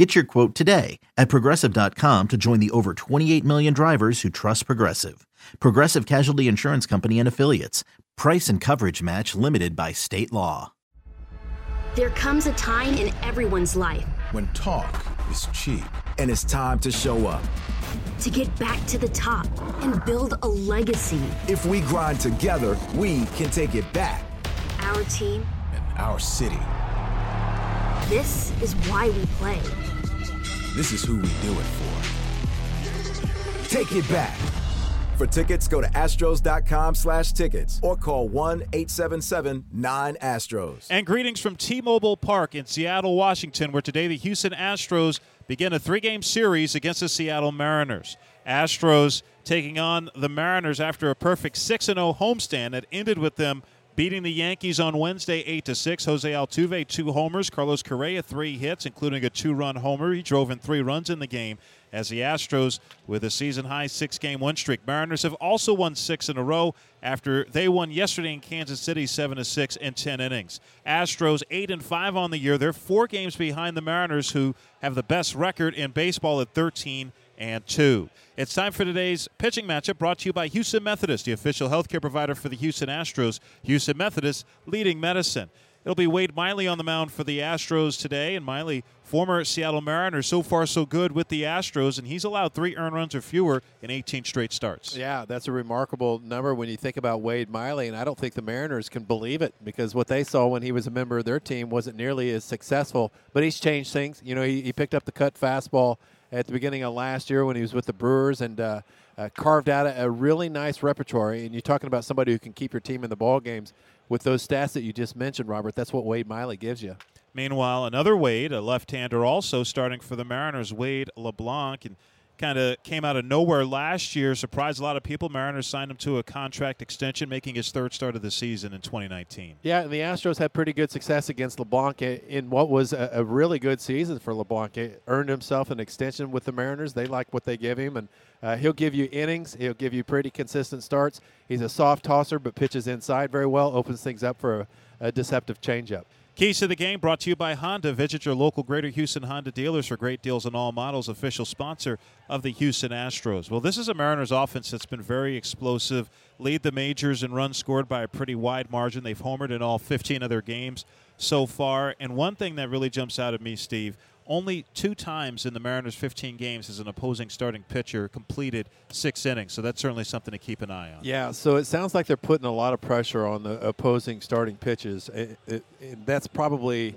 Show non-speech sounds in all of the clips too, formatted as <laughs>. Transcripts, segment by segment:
Get your quote today at progressive.com to join the over 28 million drivers who trust Progressive. Progressive Casualty Insurance Company and Affiliates. Price and coverage match limited by state law. There comes a time in everyone's life when talk is cheap. And it's time to show up. To get back to the top and build a legacy. If we grind together, we can take it back. Our team and our city. This is why we play. This is who we do it for. Take it back. For tickets, go to astros.com slash tickets or call 1-877-9-ASTROS. And greetings from T-Mobile Park in Seattle, Washington, where today the Houston Astros begin a three-game series against the Seattle Mariners. Astros taking on the Mariners after a perfect 6-0 homestand that ended with them beating the Yankees on Wednesday 8 to 6. Jose Altuve two homers, Carlos Correa three hits including a two-run homer. He drove in 3 runs in the game as the Astros with a season high 6-game win streak. Mariners have also won 6 in a row after they won yesterday in Kansas City 7 to 6 in 10 innings. Astros 8 and 5 on the year. They're 4 games behind the Mariners who have the best record in baseball at 13 and 2. It's time for today's pitching matchup brought to you by Houston Methodist, the official healthcare provider for the Houston Astros. Houston Methodist leading medicine. It'll be Wade Miley on the mound for the Astros today, and Miley, former Seattle Mariner, so far so good with the Astros, and he's allowed three earned runs or fewer in 18 straight starts. Yeah, that's a remarkable number when you think about Wade Miley, and I don't think the Mariners can believe it because what they saw when he was a member of their team wasn't nearly as successful. But he's changed things. You know, he, he picked up the cut fastball at the beginning of last year when he was with the Brewers and uh, uh, carved out a, a, really nice repertoire. And you're talking about somebody who can keep your team in the ball games with those stats that you just mentioned, Robert. That's what Wade Miley gives you. Meanwhile, another Wade, a left-hander, also starting for the Mariners, Wade LeBlanc, and kind of came out of nowhere last year, surprised a lot of people. Mariners signed him to a contract extension, making his third start of the season in 2019. Yeah, and the Astros had pretty good success against LeBlanc in what was a, really good season for LeBlanc. He earned himself an extension with the Mariners. They like what they give him, and uh, he'll give you innings. He'll give you pretty consistent starts. He's a soft tosser, but pitches inside very well, opens things up for a, a deceptive changeup. Keys to the game brought to you by Honda. Visit your local Greater Houston Honda dealers for great deals on all models. Official sponsor of the Houston Astros. Well, this is a Mariners offense that's been very explosive. Lead the majors in runs scored by a pretty wide margin. They've homered in all 15 of their games so far. And one thing that really jumps out at me, Steve, only two times in the Mariners' 15 games has an opposing starting pitcher completed six innings. So that's certainly something to keep an eye on. Yeah, so it sounds like they're putting a lot of pressure on the opposing starting pitches. It, it, it, that's probably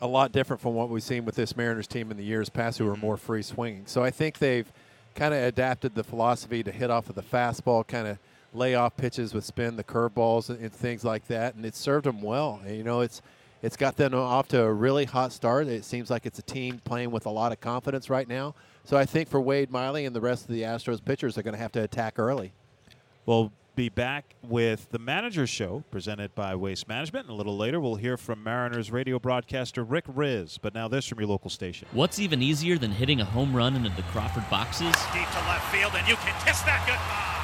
a lot different from what we've seen with this Mariners team in the years past, who are mm-hmm. more free swinging. So I think they've kind of adapted the philosophy to hit off of the fastball, kind of lay off pitches with spin, the curveballs, and, and things like that, and it served them well. And, you know, it's it's got them off to a really hot start. It seems like it's a team playing with a lot of confidence right now. So I think for Wade Miley and the rest of the Astros pitchers, they're going to have to attack early. We'll be back with the Manager Show presented by Waste Management. And a little later, we'll hear from Mariners radio broadcaster Rick Rizzs. But now this from your local station. What's even easier than hitting a home run into the Crawford boxes? Deep to left field, and you can kiss that goodbye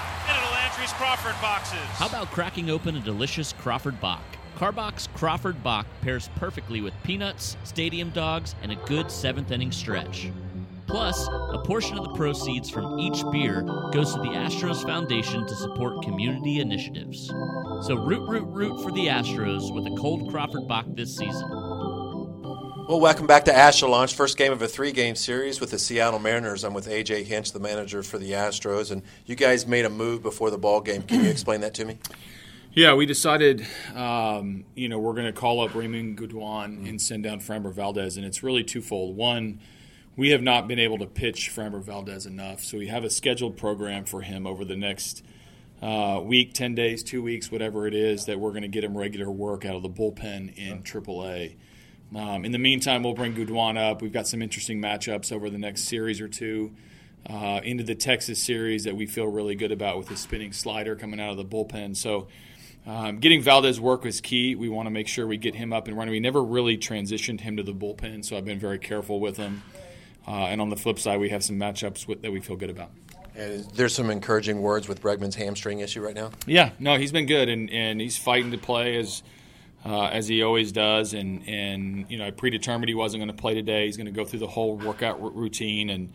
Crawford boxes. How about cracking open a delicious Crawford Bock? Karbach Crawford Bock pairs perfectly with peanuts, stadium dogs, and a good seventh inning stretch. Plus, a portion of the proceeds from each beer goes to the Astros Foundation to support community initiatives. So root, root, root for the Astros with a cold Crawford Bock this season. Well, welcome back to Astro Launch, first game of a three-game series with the Seattle Mariners. I'm with AJ Hinch, the manager for the Astros, and you guys made a move before the ball game. Can you explain that to me? Yeah, we decided, um, you know, we're going to call up Reymin Guduan and send down Framber Valdez, and it's really twofold. One, we have not been able to pitch Framber Valdez enough, so we have a scheduled program for him over the next uh, week, 10 days, two weeks, whatever it is, that we're going to get him regular work out of the bullpen in AAA. Um, in the meantime, we'll bring Guduan up. We've got some interesting matchups over the next series or two. Uh, into the Texas series that we feel really good about with his spinning slider coming out of the bullpen. So Um, getting Valdez work was key. We want to make sure we get him up and running. We never really transitioned him to the bullpen, so I've been very careful with him. Uh, and on the flip side, we have some matchups with, that we feel good about. And there's some encouraging words with Bregman's hamstring issue right now. Yeah, no, he's been good, and, and he's fighting to play as uh, as he always does. And, and you know, I predetermined he wasn't going to play today. He's going to go through the whole workout r- routine, and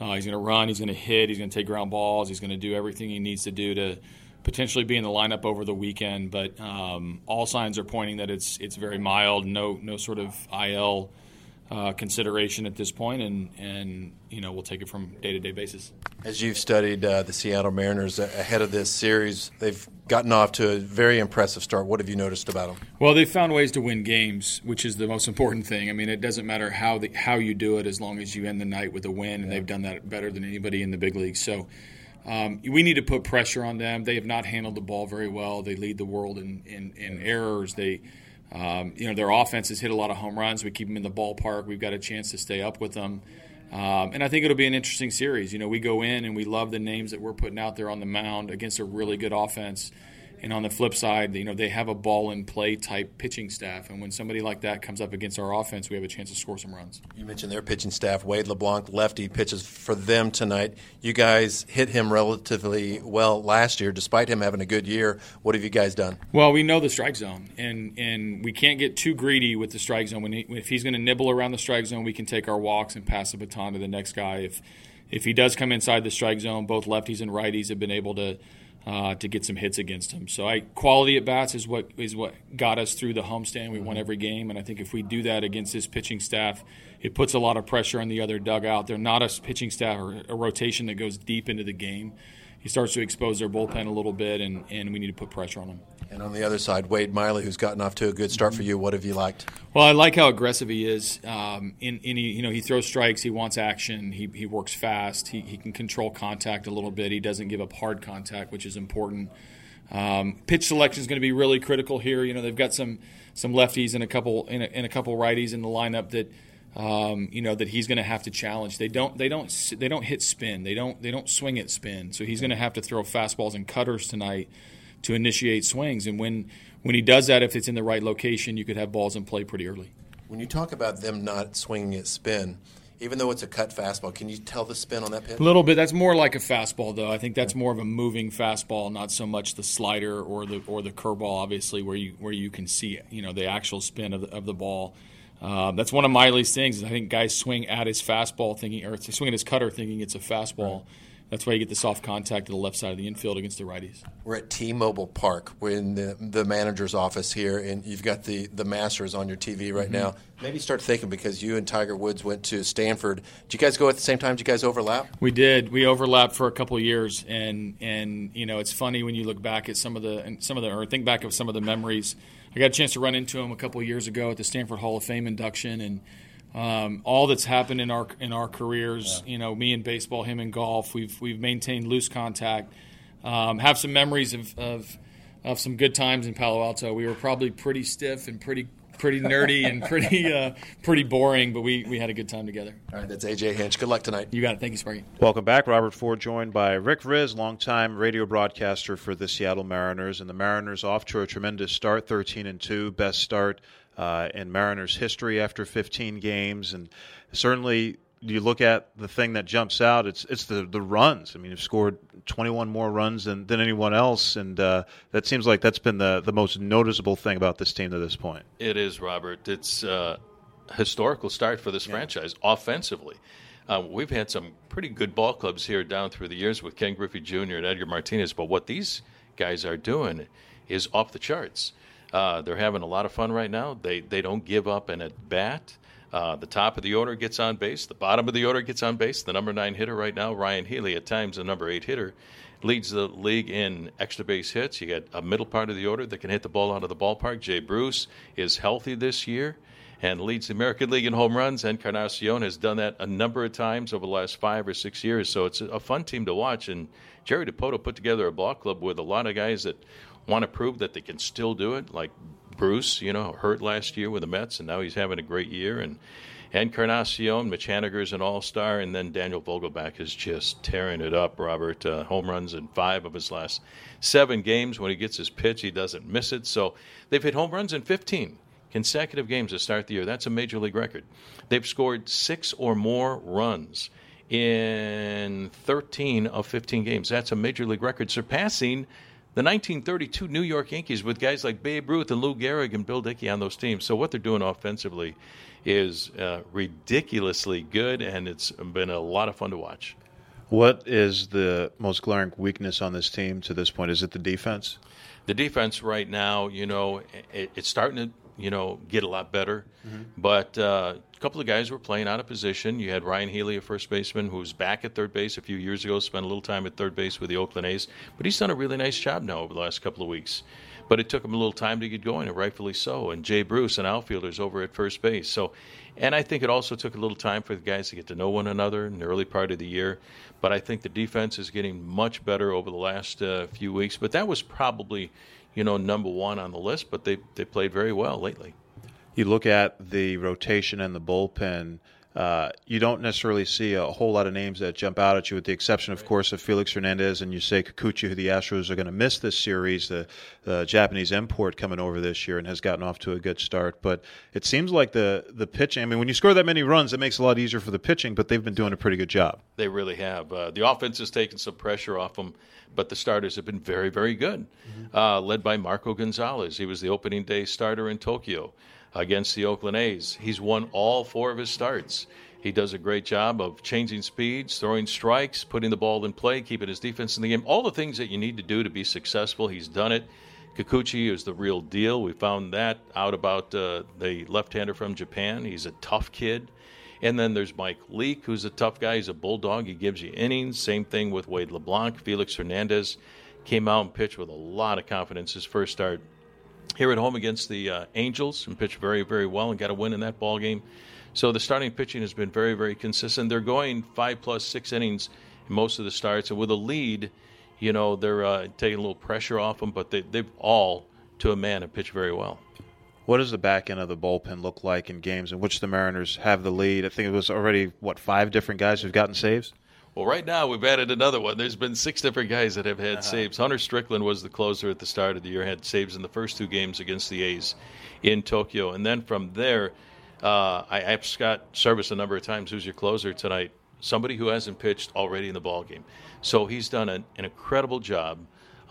uh, he's going to run, he's going to hit, he's going to take ground balls, he's going to do everything he needs to do to potentially be in the lineup over the weekend. But um, all signs are pointing that it's it's very mild, no no sort of IL uh, consideration at this point, and and you know we'll take it from day to day basis. As you've studied uh, the Seattle Mariners ahead of this series, they've gotten off to a very impressive start. What have you noticed about them? Well, they've found ways to win games, which is the most important thing. I mean, it doesn't matter how the, how you do it, as long as you end the night with a win, and they've done that better than anybody in the big leagues. So. Um, we need to put pressure on them. They have not handled the ball very well. They lead the world in, in, in errors. They um, you know, their offense has hit a lot of home runs. We keep them in the ballpark. We've got a chance to stay up with them. Um, and I think it'll be an interesting series. You know, we go in and we love the names that we're putting out there on the mound against a really good offense. And on the flip side, you know, they have a ball and play type pitching staff. And when somebody like that comes up against our offense, we have a chance to score some runs. You mentioned their pitching staff. Wade LeBlanc, lefty, pitches for them tonight. You guys hit him relatively well last year, despite him having a good year. What have you guys done? Well, we know the strike zone, and, and we can't get too greedy with the strike zone. When he, if he's going to nibble around the strike zone, we can take our walks and pass the baton to the next guy. If if he does come inside the strike zone, both lefties and righties have been able to uh, to get some hits against him. So I quality at bats is what is what got us through the homestand. We won every game, and I think if we do that against this pitching staff, it puts a lot of pressure on the other dugout. They're not a pitching staff or a rotation that goes deep into the game. He starts to expose their bullpen a little bit, and, and we need to put pressure on them. And on the other side, Wade Miley, who's gotten off to a good start for you. What have you liked? Well, I like how aggressive he is. Um, in, in he, you know, he throws strikes. He wants action. He, he works fast. He, he can control contact a little bit. He doesn't give up hard contact, which is important. Um, pitch selection is going to be really critical here. You know, they've got some some lefties and a couple and a, and a couple righties in the lineup that um, you know that he's going to have to challenge. They don't they don't they don't hit spin. They don't they don't swing at spin. So he's going to have to throw fastballs and cutters tonight to initiate swings. And when when he does that, if it's in the right location, you could have balls in play pretty early. When you talk about them not swinging at spin, even though it's a cut fastball, can you tell the spin on that pitch? A little bit. That's more like a fastball, though. I think that's more of a moving fastball, not so much the slider or the or the curveball, obviously, where you where you can see you know the actual spin of the, of the ball. Um, that's one of Miley's things. Is I think guys swing at his fastball thinking, or swing at his cutter thinking it's a fastball. Right. That's why you get the soft contact to the left side of the infield against the righties. We're at T-Mobile Park. We're in the, the manager's office here, and you've got the, the Masters on your TV right mm-hmm. now. Maybe start thinking because you and Tiger Woods went to Stanford. Did you guys go at the same time? Did you guys overlap? We did. We overlapped for a couple of years, and and you know it's funny when you look back at some of the and some of the or think back of some of the memories. I got a chance to run into him a couple of years ago at the Stanford Hall of Fame induction, and um, all that's happened in our in our careers, yeah. you know, me in baseball, him in golf, we've we've maintained loose contact. Um, have some memories of, of, of some good times in Palo Alto. We were probably pretty stiff and pretty pretty nerdy and <laughs> pretty uh, pretty boring, but we, we had a good time together. All right, that's AJ Hinch. Good luck tonight. You got it. Thank you, Sparky. Welcome back. Robert Ford joined by Rick Rizzs, longtime radio broadcaster for the Seattle Mariners, and the Mariners off to a tremendous start, 13 and two, best start uh, in Mariners history after 15 games, and certainly you look at the thing that jumps out. It's it's the the runs. I mean, you've scored 21 more runs than, than anyone else, and uh, that seems like that's been the the most noticeable thing about this team to this point. It is, Robert. It's uh, a historical start for this yeah. franchise offensively. Uh, we've had some pretty good ball clubs here down through the years with Ken Griffey Jr. and Edgar Martinez, but what these guys are doing is off the charts. Uh, they're having a lot of fun right now. They they don't give up an at bat. Uh, the top of the order gets on base. The bottom of the order gets on base. The number nine hitter right now, Ryon Healy, at times the number eight hitter, leads the league in extra base hits. You got a middle part of the order that can hit the ball out of the ballpark. Jay Bruce is healthy this year and leads the American League in home runs. Encarnacion has done that a number of times over the last five or six years. So it's a fun team to watch. And Jerry Dipoto put together a ball club with a lot of guys that want to prove that they can still do it, like Bruce, you know, hurt last year with the Mets, and now he's having a great year. And Encarnacion, Mitch Haniger's an all star, and then Daniel Vogelbach is just tearing it up, Robert. Uh, home runs in five of his last seven games. When he gets his pitch, he doesn't miss it. So they've hit home runs in 15 consecutive games to start the year. That's a major league record. They've scored six or more runs in 13 of 15 games. That's a major league record, surpassing the 1932 New York Yankees with guys like Babe Ruth and Lou Gehrig and Bill Dickey on those teams. So what they're doing offensively is uh, ridiculously good, and it's been a lot of fun to watch. What is the most glaring weakness on this team to this point? Is it the defense? The defense right now, you know, it, it's starting to you know, get a lot better. Mm-hmm. But uh, a couple of guys were playing out of position. You had Ryon Healy, a first baseman, who was back at third base a few years ago, spent a little time at third base with the Oakland A's. But he's done a really nice job now over the last couple of weeks. But it took him a little time to get going, and rightfully so. And Jay Bruce, an outfielder, is over at first base. So, and I think it also took a little time for the guys to get to know one another in the early part of the year. But I think the defense is getting much better over the last uh, few weeks. But that was probably you know, number one on the list, but they they played very well lately. You look at the rotation and the bullpen. Uh, you don't necessarily see a whole lot of names that jump out at you, with the exception, of course, of Felix Hernandez and Yusei Kikuchi, who the Astros are going to miss this series. The, the, Japanese import coming over this year and has gotten off to a good start. But it seems like the the pitching. I mean, when you score that many runs, it makes it a lot easier for the pitching. But they've been doing a pretty good job. They really have. Uh, the offense has taken some pressure off them but the starters have been very, very good, mm-hmm. uh, led by Marco Gonzales. He was the opening day starter in Tokyo against the Oakland A's. He's won all four of his starts. He does a great job of changing speeds, throwing strikes, putting the ball in play, keeping his defense in the game. All the things that you need to do to be successful, he's done it. Kikuchi is the real deal. We found that out about uh, the left hander from Japan. He's a tough kid. And then there's Mike Leake, who's a tough guy. He's a bulldog. He gives you innings. Same thing with Wade LeBlanc. Felix Hernandez came out and pitched with a lot of confidence his first start here at home against the uh, Angels and pitched very, very well and got a win in that ball game. So the starting pitching has been very, very consistent. They're going five plus six innings in most of the starts, and with a lead, you know they're uh, taking a little pressure off them. But they, they've all, to a man, have pitched very well. What does the back end of the bullpen look like in games in which the Mariners have the lead? I think it was already what five different guys who've gotten saves. Well, right now we've added another one. There's been six different guys that have had uh-huh. saves. Hunter Strickland was the closer at the start of the year, had saves in the first two games against the A's in Tokyo, and then from there, uh, I asked Scott Servais a number of times, "Who's your closer tonight?" Somebody who hasn't pitched already in the ball game. So he's done an, an incredible job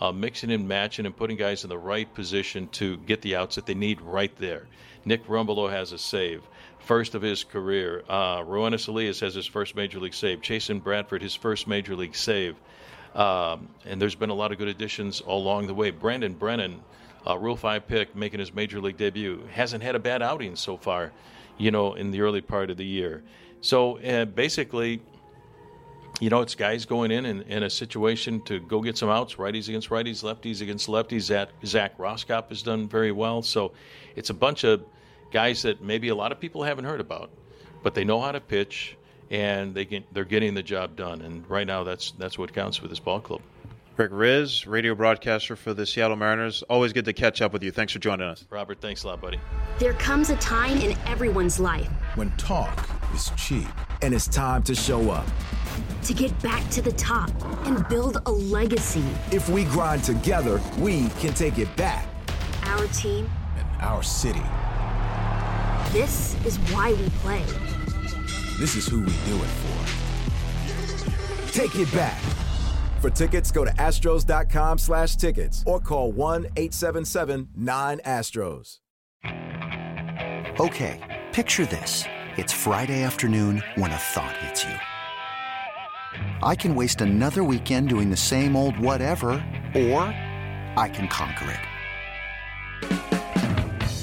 uh, mixing and matching and putting guys in the right position to get the outs that they need right there. Nick Rumbelow has a save, first of his career. Uh, Roenis Elias has his first major league save. Chasen Bradford, his first major league save. Um, and there's been a lot of good additions along the way. Brandon Brennan, uh, Rule 5 pick, making his major league debut, hasn't had a bad outing so far, you know, in the early part of the year. So uh, basically, you know, it's guys going in, in in a situation to go get some outs, righties against righties, lefties against lefties. That Zach, Zac Rosscup has done very well. So it's a bunch of guys that maybe a lot of people haven't heard about, but they know how to pitch and they get, they're getting the job done. And right now, that's that's what counts for this ball club. Rick Rizzs, radio broadcaster for the Seattle Mariners. Always good to catch up with you. Thanks for joining us. Robert, thanks a lot, buddy. There comes a time in everyone's life when talk is cheap and it's time to show up. To get back to the top and build a legacy. If we grind together, we can take it back. Our team and our city. This is why we play. This is who we do it for. Take it back. For tickets, go to astros.com slash tickets or call 1-877-9-ASTROS. Okay, picture this. It's Friday afternoon when a thought hits you. I can waste another weekend doing the same old whatever, or I can conquer it.